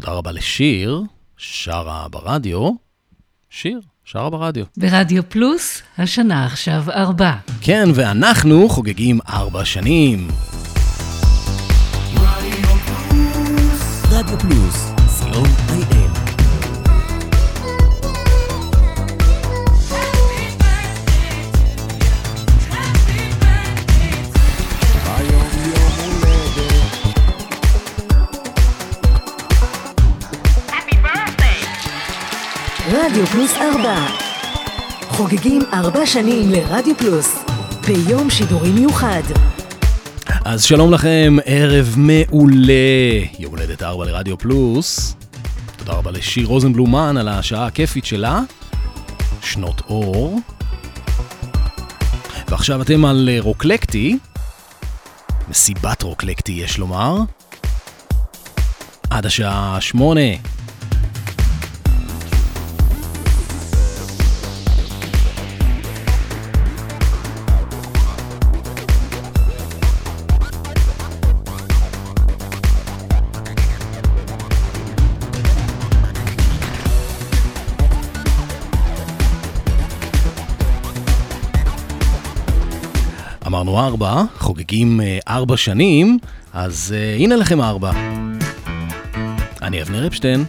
תודה רבה לשיר, שרה ברדיו. שיר, שרה ברדיו. ברדיו פלוס, השנה עכשיו ארבע. כן, ואנחנו חוגגים ארבע שנים. רדיו פלוס, co.il חוגגים ארבע שנים לרדיו פלוס, ביום שידורי מיוחד. אז שלום לכם, ערב מעולה. יום הולדת ארבע לרדיו פלוס. תודה רבה לשיר רוזנבלומן על השעה הכיפית שלה. שנות אור. ועכשיו אתם על אה, רוקלקטי. מסיבת רוקלקטי יש לומר. עד השעה שמונה. ארבע, חוגגים אה, ארבע שנים, אז אה, הנה לכם ארבע. אני אבנר אפשטיין.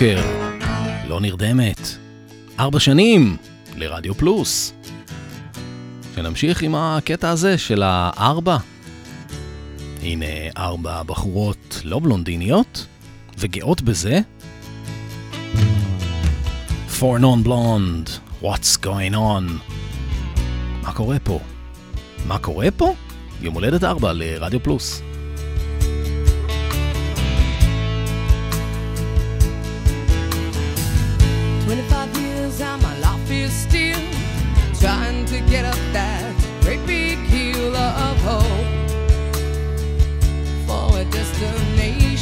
לפנות בוקר, לא נרדמת. ארבע שנים לרדיו פלוס. ונמשיך עם הקטע הזה של הארבע. הנה ארבע בחורות לא בלונדיניות, וגאות בזה. For non-blonde, what's going on? מה קורה פה? מה קורה פה? יום הולדת ארבע לרדיו פלוס.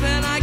that I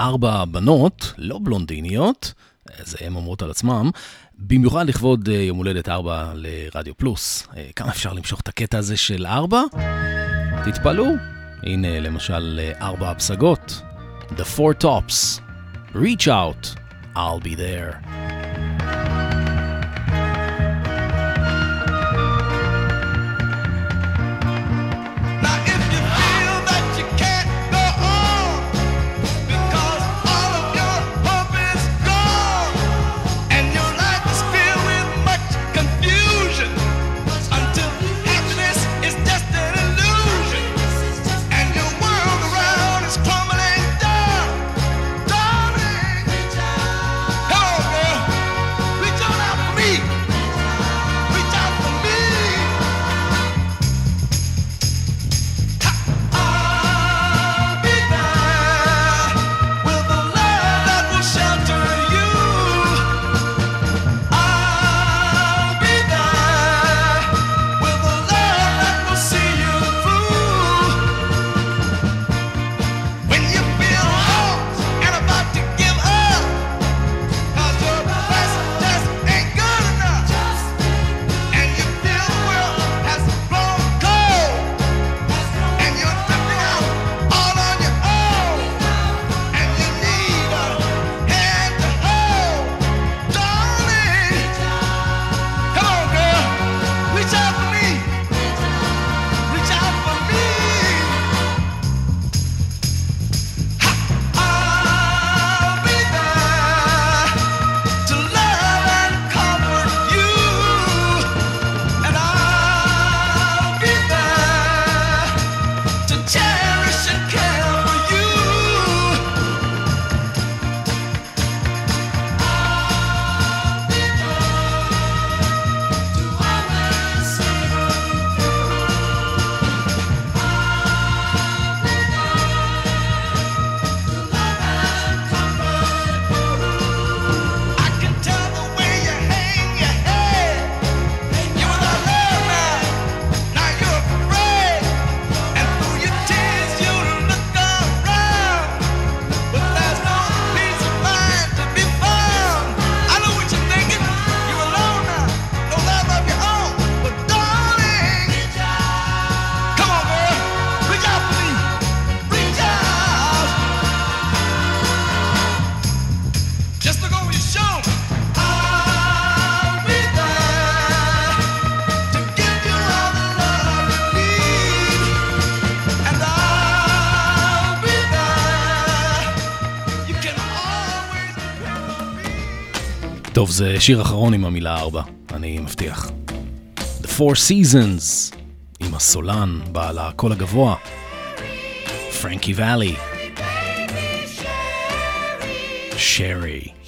ארבע בנות, לא בלונדיניות, זה הן אומרות על עצמם, במיוחד לכבוד אה, יום הולדת ארבע לרדיו פלוס. אה, כמה אפשר למשוך את הקטע הזה של ארבע? תתפלאו. הנה למשל אה, ארבע הפסגות. The Four Tops. Reach out, I'll be there. זה אה, שיר אחרון עם המילה ארבע, אני מבטיח. The Four Seasons, עם הסולן בעל הקול הגבוה, פרנקי ואלי. שרי. שרי.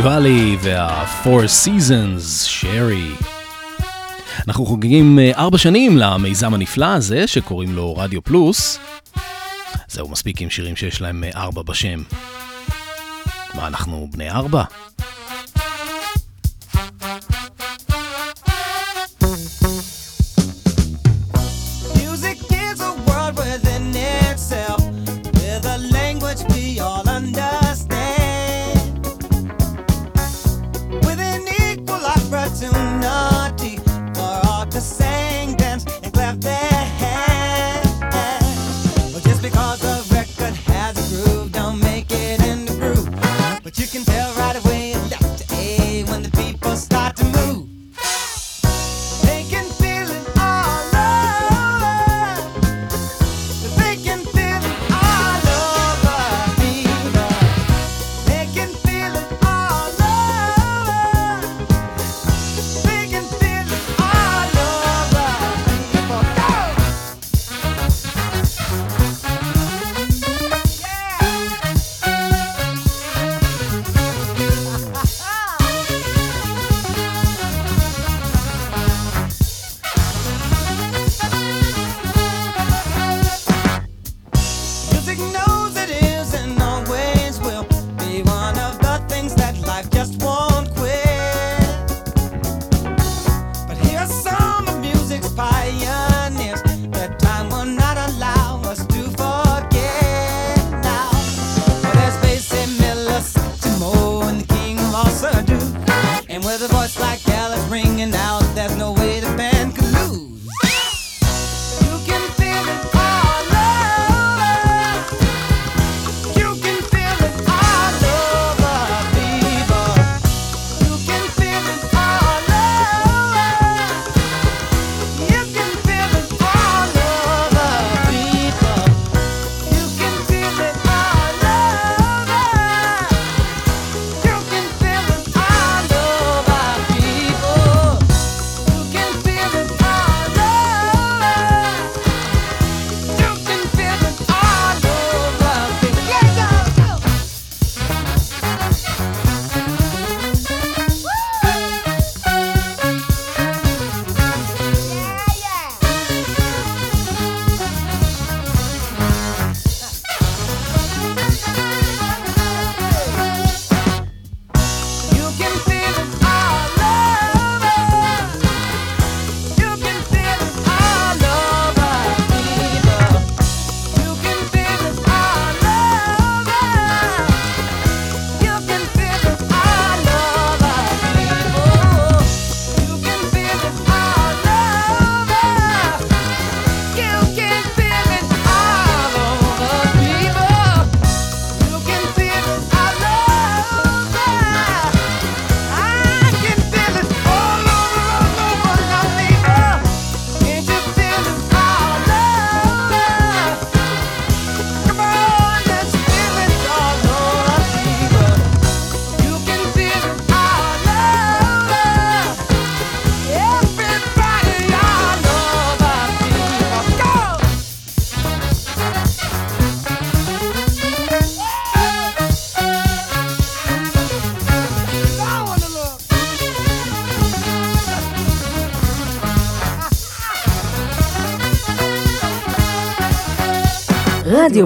פסטיבלי וה-Four Seasons, שרי. אנחנו חוגגים אה, ארבע שנים למיזם הנפלא הזה שקוראים לו רדיו פלוס. זהו מספיק עם שירים שיש להם אה, ארבע בשם. מה, אנחנו בני ארבע? right away.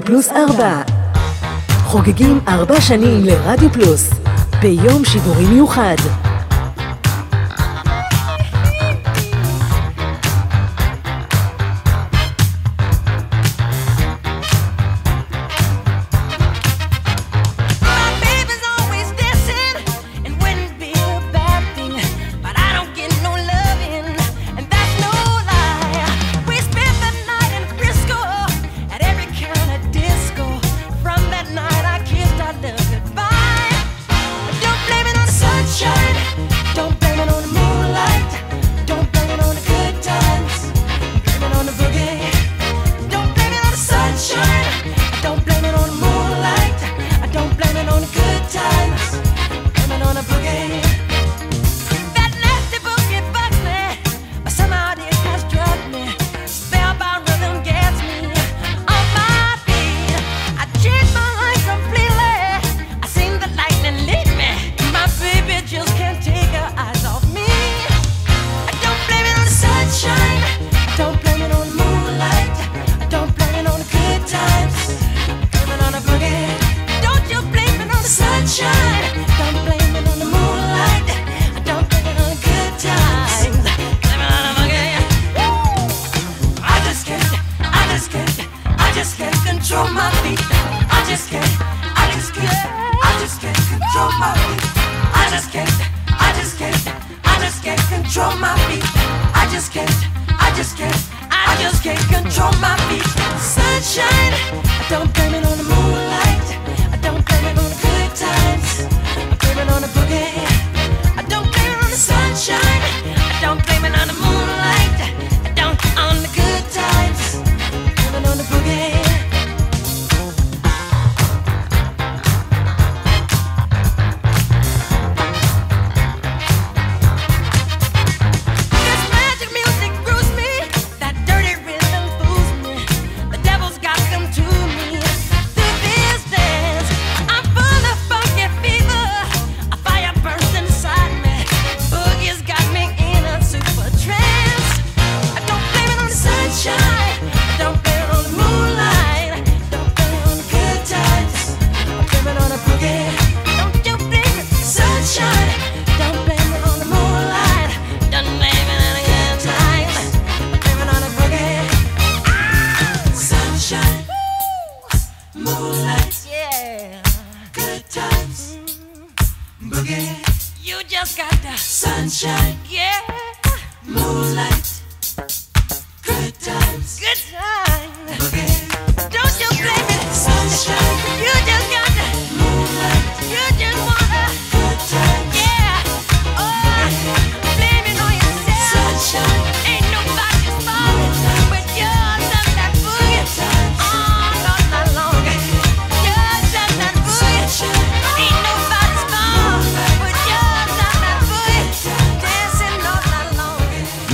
פלוס 4. חוגגים 4 שנים לרדיו פלוס, ביום שידורי מיוחד.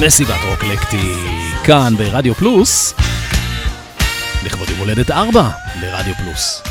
מסיבת רוקלקטי, כאן ברדיו פלוס, לכבוד יום הולדת 4 לרדיו פלוס.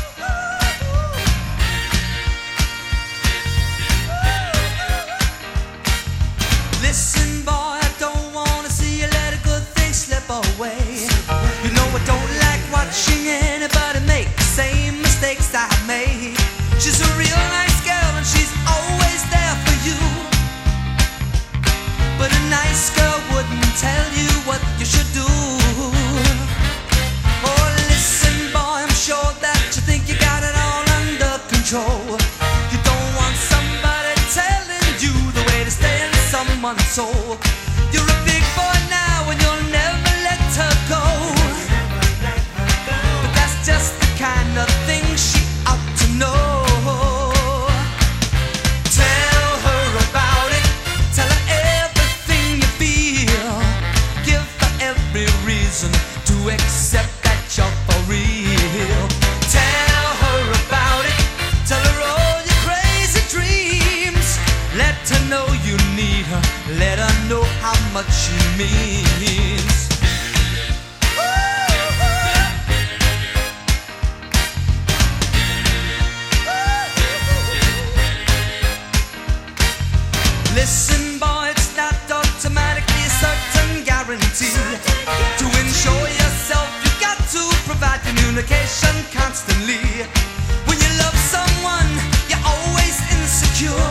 to know you need her. Let her know how much she means. Listen, boy, it's not automatically a certain guarantee. To ensure yourself, you've got to provide communication constantly. When you love someone, you're always insecure.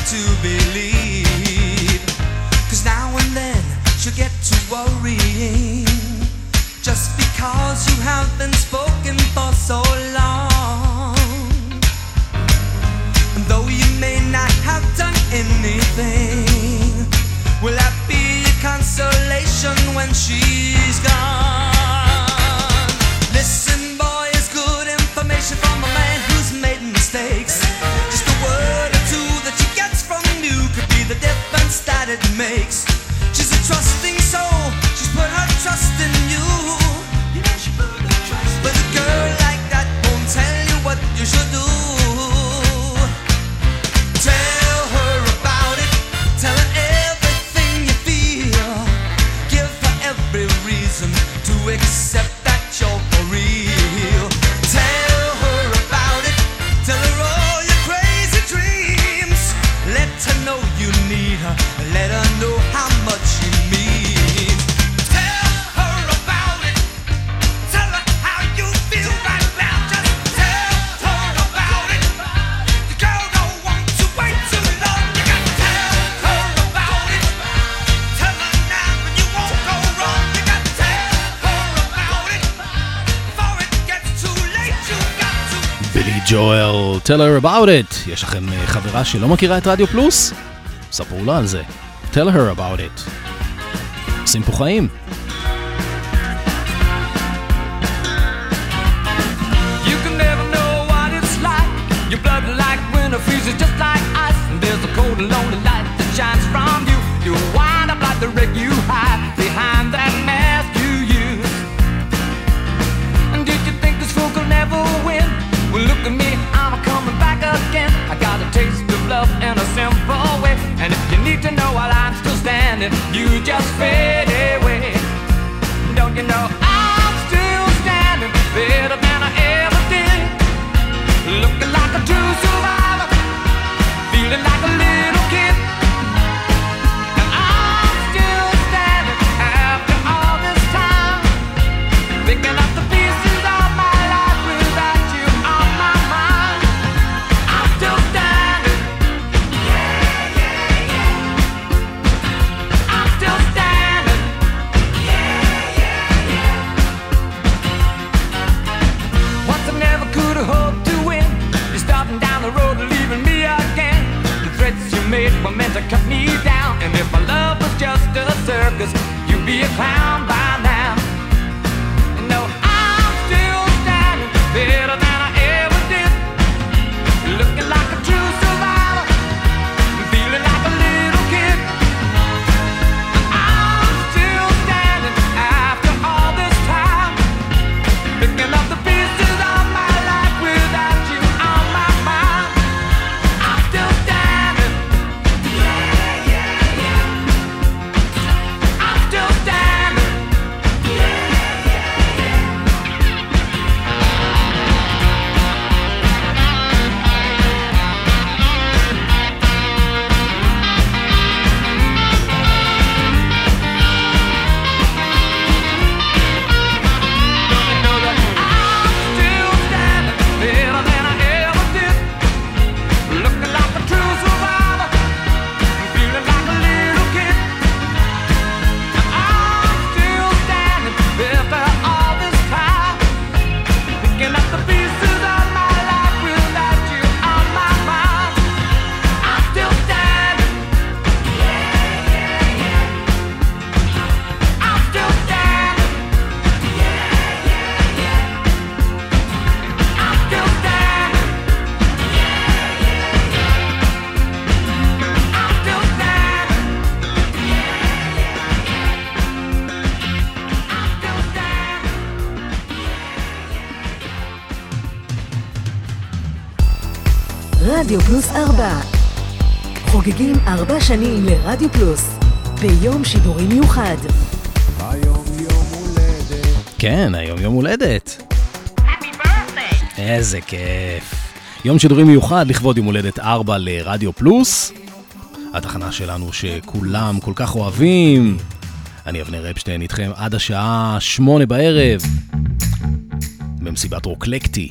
so long. Though you may not have done anything, will that be a consolation when she's gone? Listen, boy, it's good information from a man who's made mistakes. Just a word or two that she gets from you could be the difference that it makes. Need her. Let her know how much you mean. Tell her about it. Tell her how you feel right now. Just tell her about it. The girl don't want to wait too long. You got to tell her about it. Tell her now and you won't go wrong. You got to tell her about it. Before it gets too late, you got to. בילי ג'ואל, tell her about it. יש לכם אה, חברה שלא מכירה את רדיו פלוס? ספרו לה על זה. tell her about it. עושים פה חיים. You can never know what it's like. Your blood like winter freezes just like ice. And there's a cold and lonely light that shines from you. You wind up like the wreck you standing, you just fade השני לרדיו פלוס, ביום שידורי מיוחד. היום יום הולדת. כן, היום יום הולדת. איזה כיף. יום שידורי מיוחד לכבוד יום הולדת 4 לרדיו פלוס. התחנה שלנו שכולם כל כך אוהבים. אני אבנר אפשטיין איתכם עד השעה שמונה בערב. במסיבת רוקלקטי.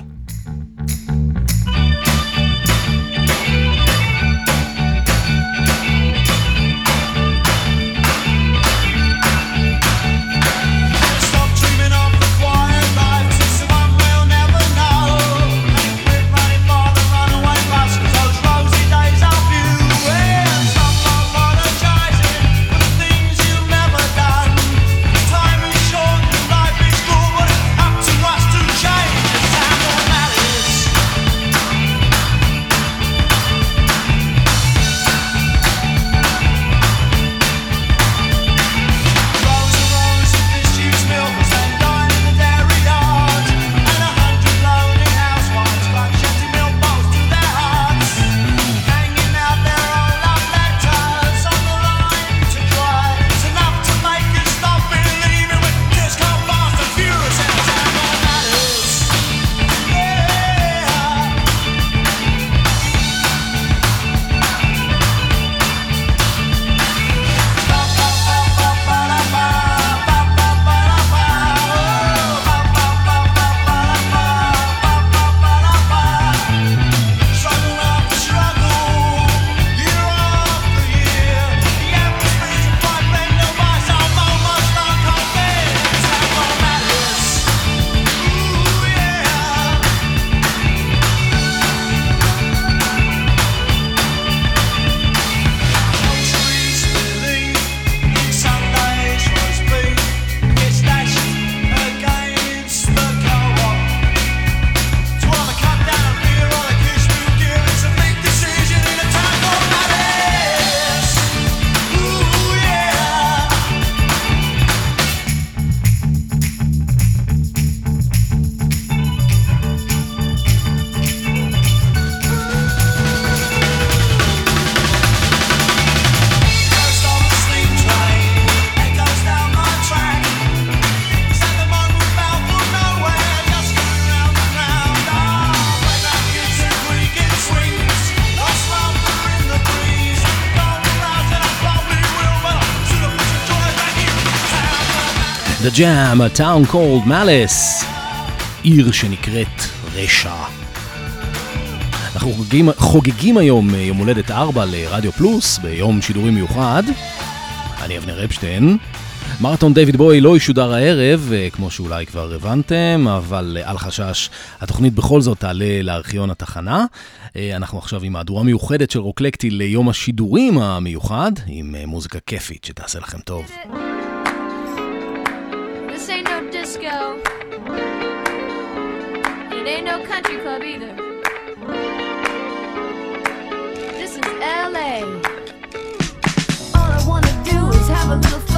The Jam, A Town Called Malice, עיר שנקראת רשע. אנחנו חוגגים, חוגגים היום אה, יום הולדת 4 לרדיו פלוס, ביום שידורי מיוחד. אני אבנר אפשטיין. מרתון דיוויד בוי לא ישודר הערב, אה, כמו שאולי כבר הבנתם, אבל אה, אל חשש, התוכנית בכל זאת תעלה לארכיון התחנה. אנחנו עכשיו עם מהדורה מיוחדת של רוקלקטי ליום השידורים המיוחד, עם מוזיקה כיפית שתעשה לכם טוב. Frisco. It ain't no country club either. This is LA. All I wanna do is have a little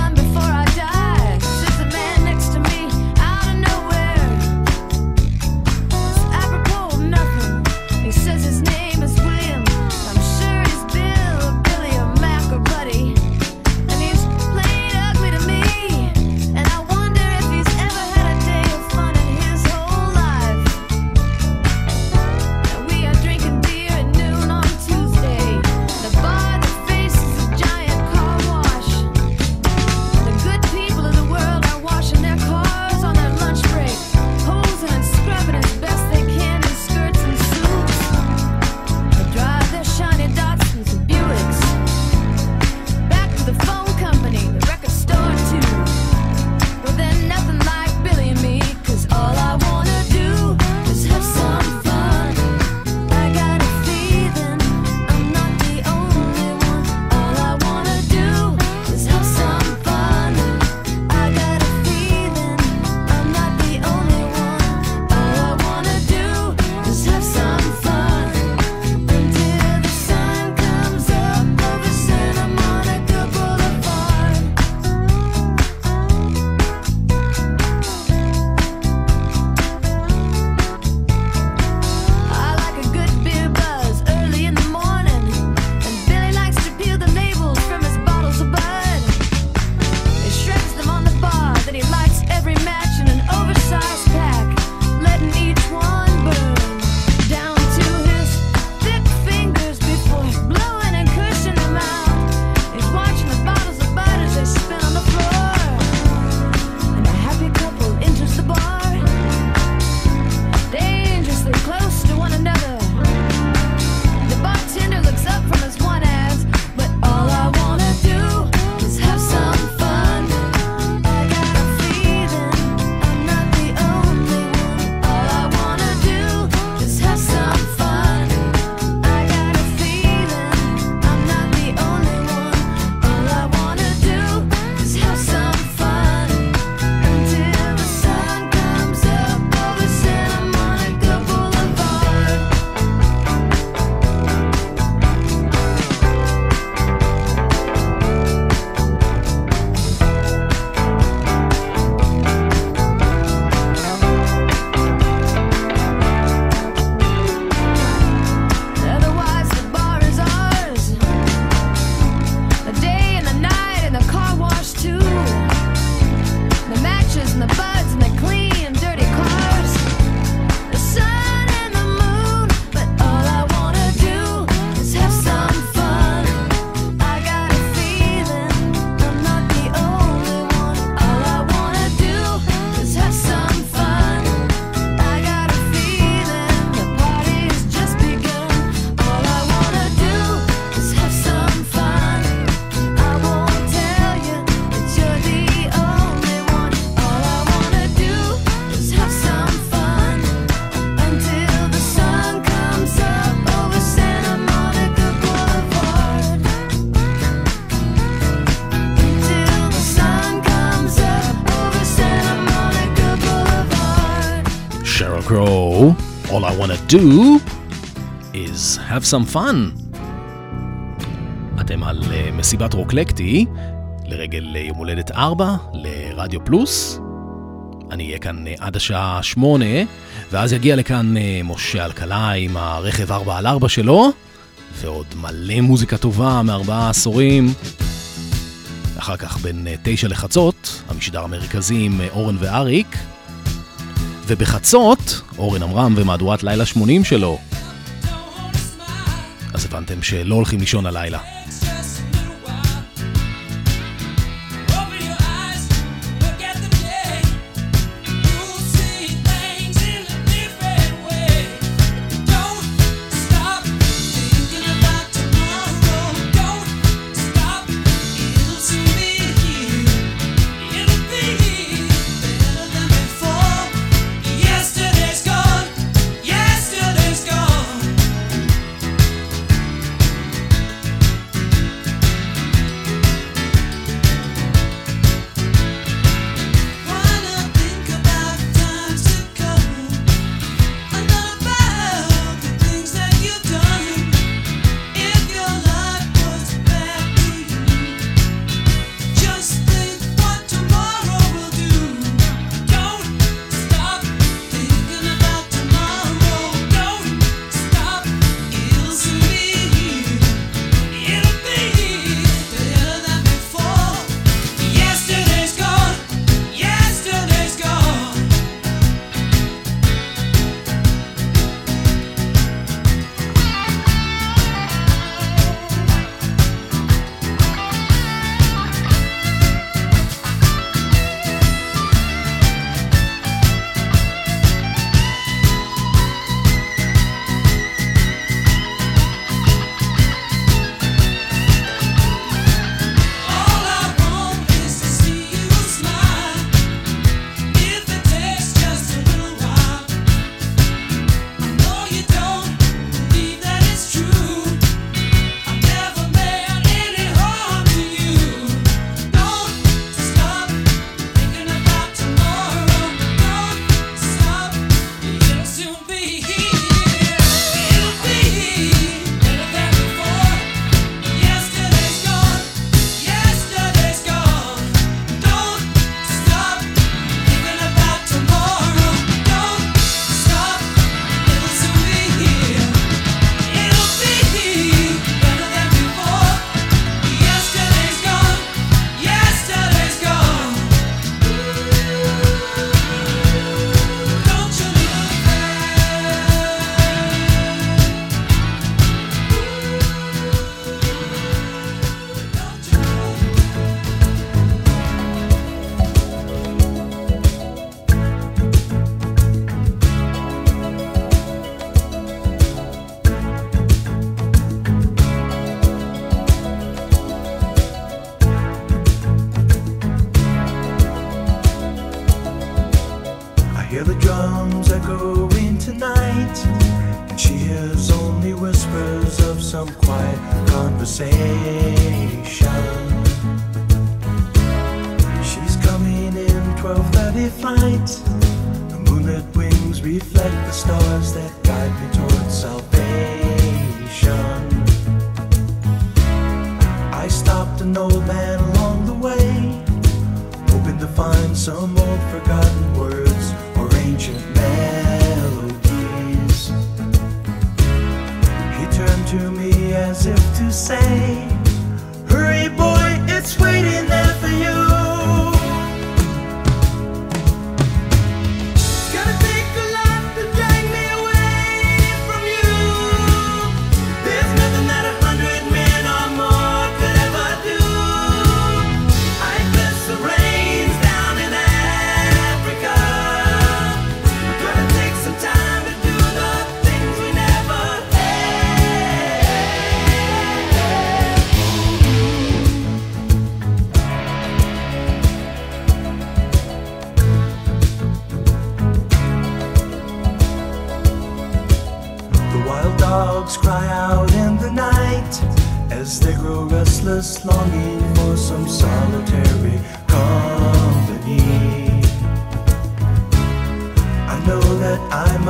do is have some fun. אתם על אה, מסיבת רוקלקטי, לרגל אה, יום הולדת 4 לרדיו פלוס. אני אהיה כאן אה, עד השעה 8, ואז יגיע לכאן משה אלקלה עם הרכב 4 על 4 שלו, ועוד מלא מוזיקה טובה מארבעה עשורים. אחר כך בין 9 לחצות, המשדר המרכזי עם אורן ואריק, ובחצות אורן עמרם ומהדורת לילה 80 שלו. אז הבנתם שלא הולכים לישון הלילה.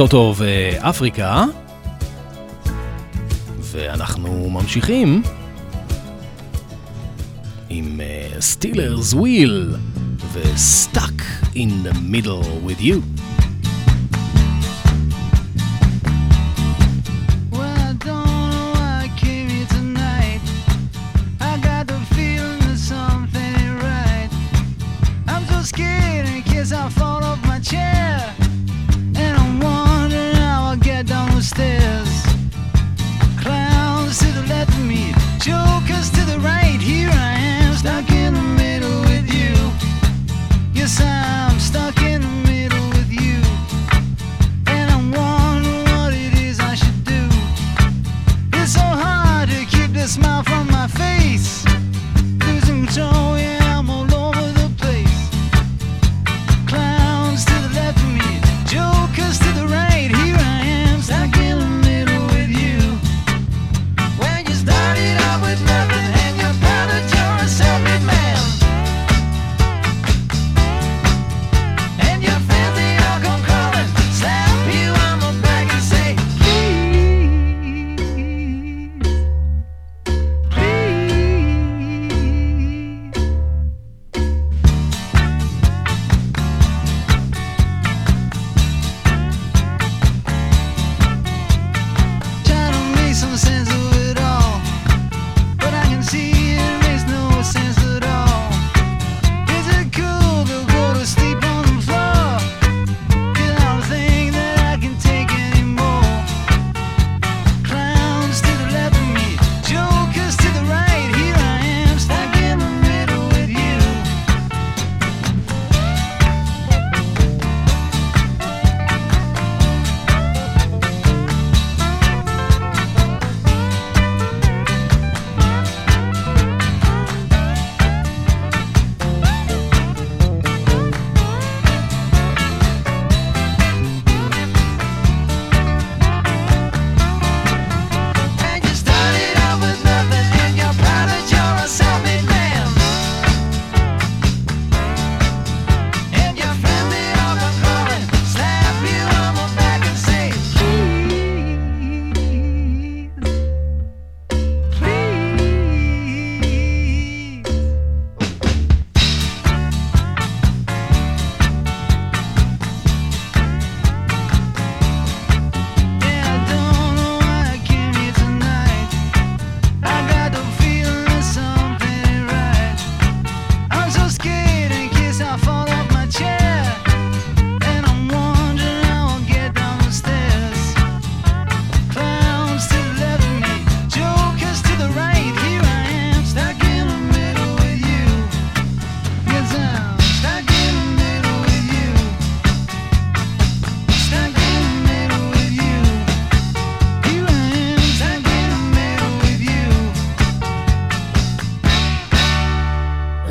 טוטו ואפריקה. אה, ואנחנו ממשיכים עם Stealers Wheel ו Stuck in the Middle with You.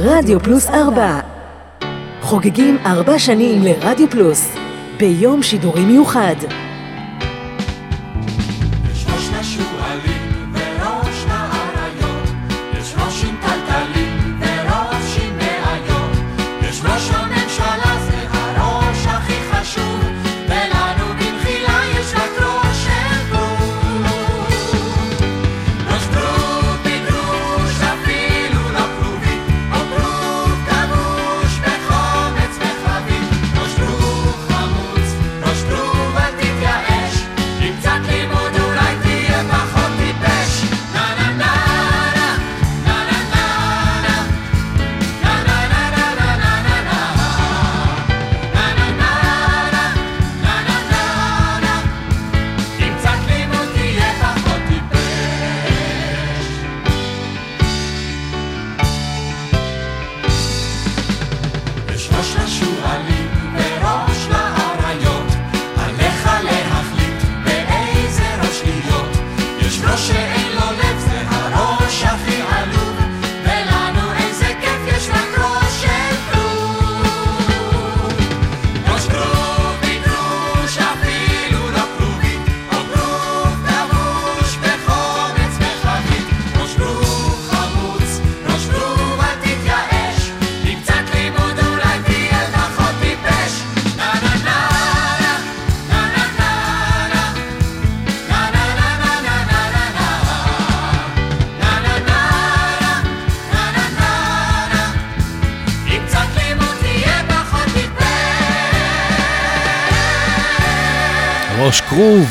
רדיו פלוס 4 חוגגים 4 שנים לרדיו פלוס ביום שידורי מיוחד.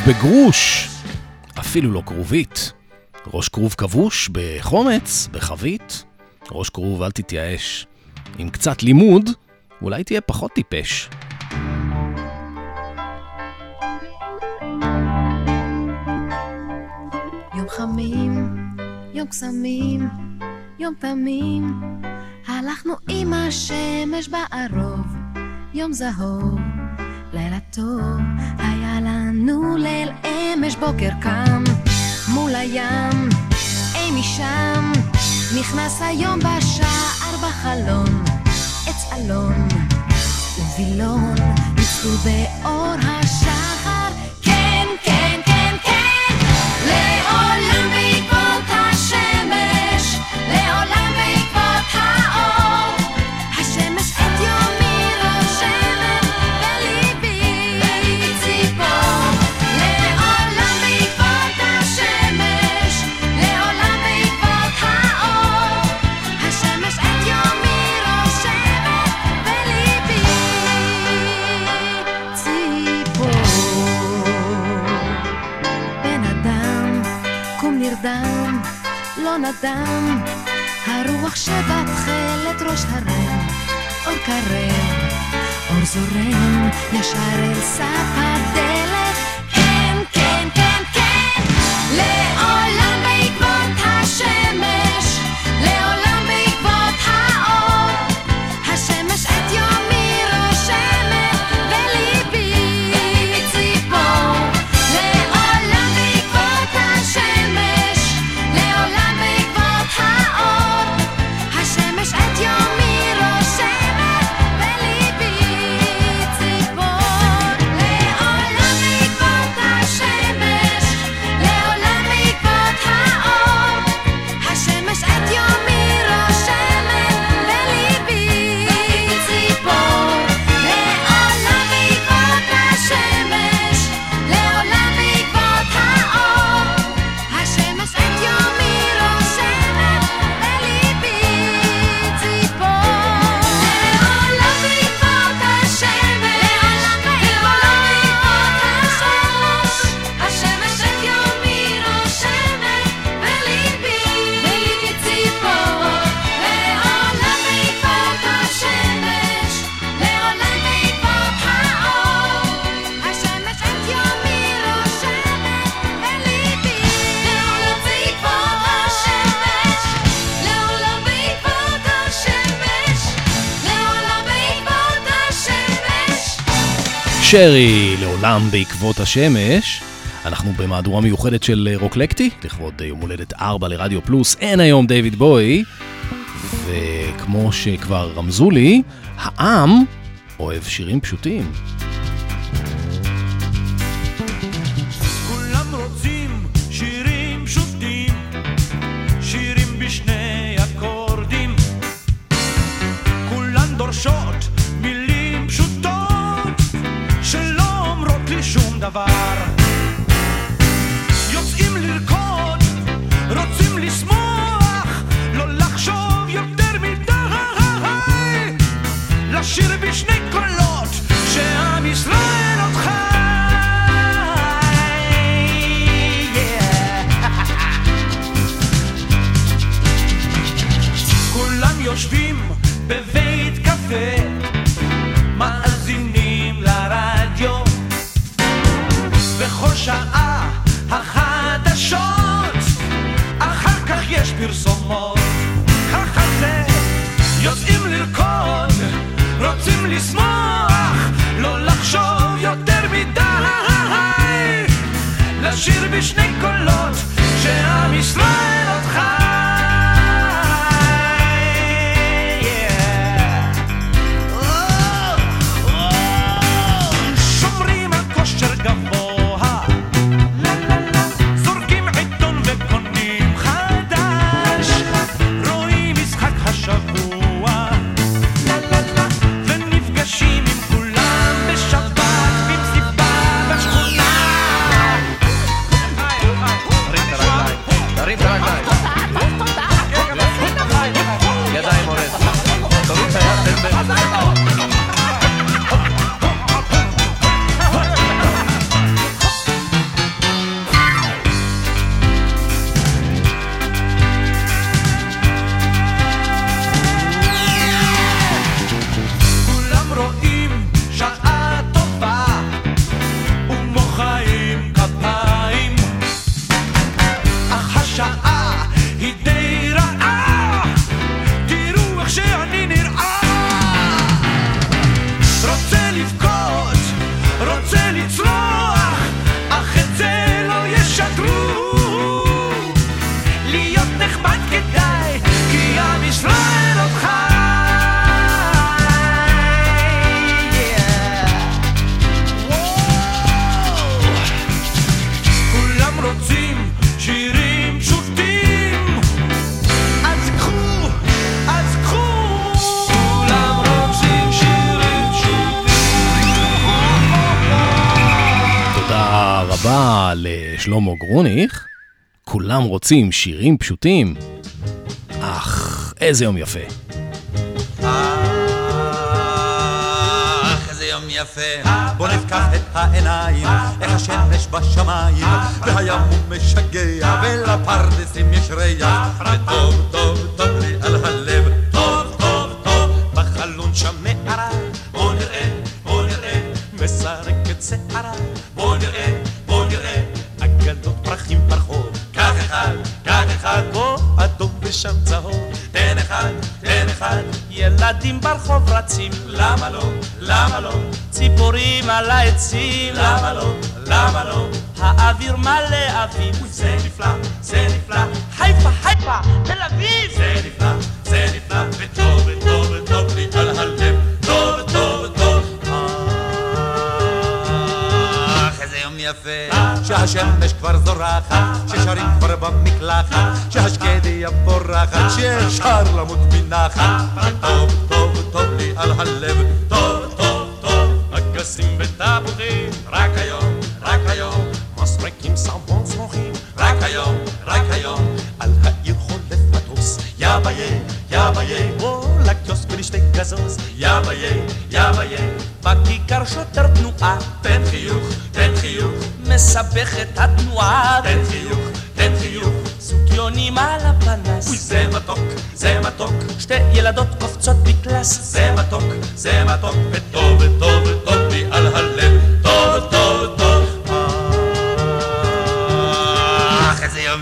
בגרוש, אפילו לא כרובית. ראש כרוב כבוש בחומץ, בחבית. ראש כרוב, אל תתייאש. עם קצת לימוד, אולי תהיה פחות טיפש. יום חמים, יום קסמים, יום תמים, הלכנו עם השמש בערוב, יום זהוב, לילה טוב, נו ליל אמש בוקר קם מול הים, אי משם נכנס היום בשער בחלון עץ אלון ווילון ניצחו באור השחר כן כן אדם, הרוח שבתכלת ראש הרם, אור קרב, אור זורם ישר אל סף הדרך. שרי, לעולם בעקבות השמש. אנחנו במהדורה מיוחדת של אה, רוקלקטי, לכבוד אה, יום הולדת 4 לרדיו פלוס, אין היום דיוויד בוי. וכמו שכבר רמזו לי, העם אוהב שירים פשוטים. רבה לשלמה גרוניך. כולם רוצים שירים פשוטים. אך, איזה יום יפה. יפה, בוא נפקח את העיניים, איך השמש בשמיים, והים הוא משגע, ולפרדסים יש ריח, וטוב טוב טוב לי על הלב, טוב טוב טוב, בחלון שם מערה, בוא נראה, בוא נראה, מסרקת שערה, ושם צהוב, תן אחד, תן אחד, ילדים ברחוב רצים, למה לא, למה לא, ציפורים על העצים, למה לא, למה לא, האוויר מלא אביב, זה נפלא, זה נפלא, חיפה, חיפה, תל אביב, זה נפלא, זה נפלא, וטוב, וטוב, וטוב לי על הלב, יפה, שהשמש כבר זורחת, ששרים כבר במקלחת, שהשקדיה פורחת, שאפשר למות מנחת, טוב, טוב, טוב לי על הלב, טוב, טוב, טוב, אגסים ותפוחים, רק היום, רק היום, מסרקים סמבון סמוכים, רק היום, רק היום, על העיר חולף מטוס, יא ביה, יא ביה, בוא לקיוסק ולשתי גזוז, יא ביה, יא ביה, בכיכר שוטר תנועה, תן חיוך, תן חיוך, מסבך את התנועה, תן חיוך, תן חיוך, סוגיונים על הפנס, אוי זה מתוק, זה מתוק, שתי ילדות קופצות בקלאס, זה מתוק, זה מתוק, וטוב, וטוב, וטוב לי על הלב, טוב, טוב, טוב,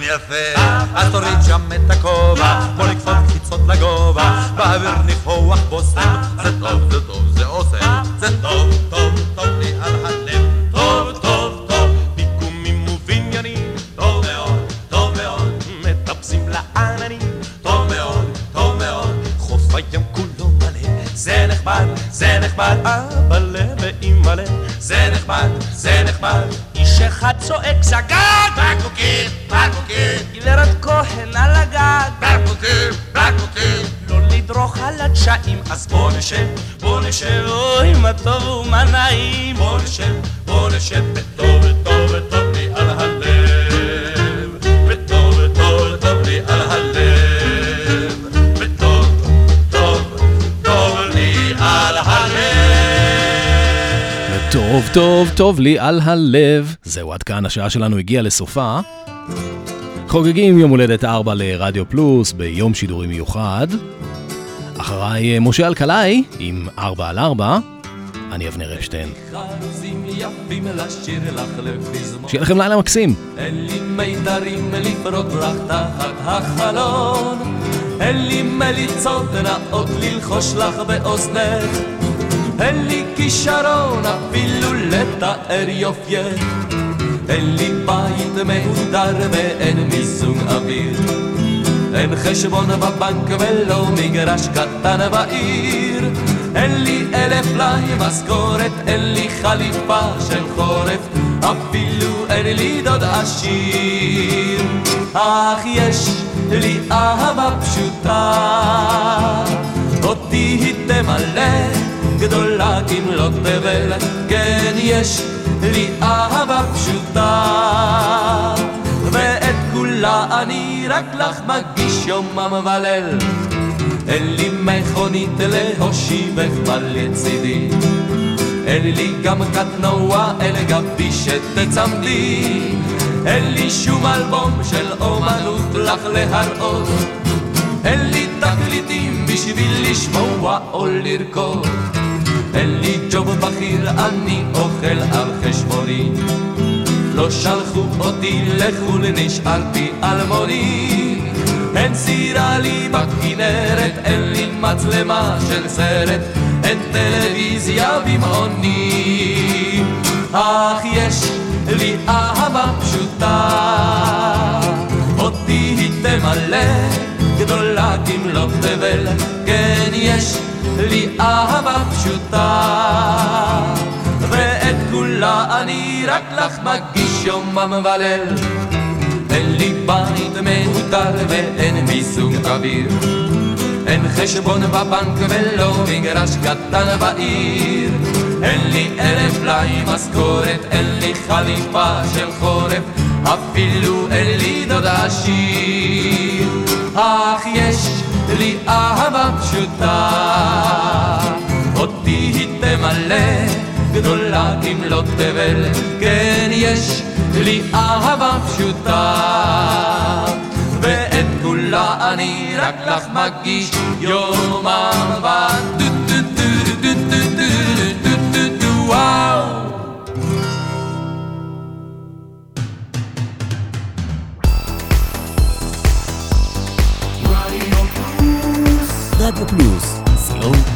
יפה. אז תוריד שם את הכובע, כמו לקפוץ קפיצות לגובה, באוויר ניחוח בושם. זה טוב, זה טוב, זה עושה. זה טוב, טוב, טוב לי על הלב. טוב, טוב, טוב. פיגומים ובניינים. טוב מאוד, טוב מאוד. מטפסים לעננים. טוב מאוד, טוב מאוד. חוף הים כולו מלא. זה נחמד, זה נחמד. אבל לב ואימא לב. זה נחמד, זה נחמד. אחד צועק זגג! בקבוקים, בקבוקים, גברת כהן על הגג! בקבוקים, בקבוקים. לא לדרוך על הדשאים, אז בוא נשב, בוא נשב, אוי מה טוב ומה נעים! בוא נשב, בוא נשב, וטוב וטוב וטוב טוב, טוב, לי על הלב. זהו, עד כאן השעה שלנו הגיעה לסופה. חוגגים יום הולדת 4 לרדיו פלוס ביום שידורי מיוחד. אחריי אה, משה אלקלעי עם 4 על 4. אני אבנר לפזמון. שיהיה לכם לילה מקסים. אין לי מיתרים לפרוק לך תחת החלון. אין לי מליצות נאות ללחוש לך באוזנך. אין לי כישרון אפילו לתאר יופייך. אין לי בית מהודר ואין מיזוג אוויר. אין חשבון בבנק ולא מגרש קטן בעיר. אין לי אלף פלאי משכורת, אין לי חליפה של חורף, אפילו אין לי דוד עשיר. אך יש לי אהבה פשוטה, אותי היא תמלא, גדולה כמלוא תבל, כן יש לי אהבה פשוטה, ואת כולה אני רק לך מגיש יומם וליל. אין לי מכונית להושיבך בה לצידי, אין לי גם קטנוע אל גבי שתצמדי, אין לי שום אלבום של אומנות לך להראות, אין לי תקליטים בשביל לשמוע או לרקוד, אין לי ג'וב בכיר, אני אוכל על חשבוני. לא שלחו אותי לחו"ל, נשארתי אלמוני. אין סירה לי בכנרת, אין לי מצלמה של סרט, אין טלוויזיה במעוני. אך יש לי אהבה פשוטה, אותי היא תמלא, גדולה כמלוא תבל, כן יש לי אהבה פשוטה. ואת כולה אני רק לך מגיש יומם וליל. אין לי בית מהודר ואין מיזוג אוויר. אין חשבון בבנק ולא מגרש קטן בעיר. אין לי אלף פלאי משכורת, אין לי חליפה של חורף, אפילו אין לי דוד עשיר. אך יש לי אהבה פשוטה, אותי היא תמלא, גדולה כמלוא תבל, כן יש לי אהבה פשוטה, ואת כולה אני רק לך מגיש. יומם ודו Radio Plus. Slow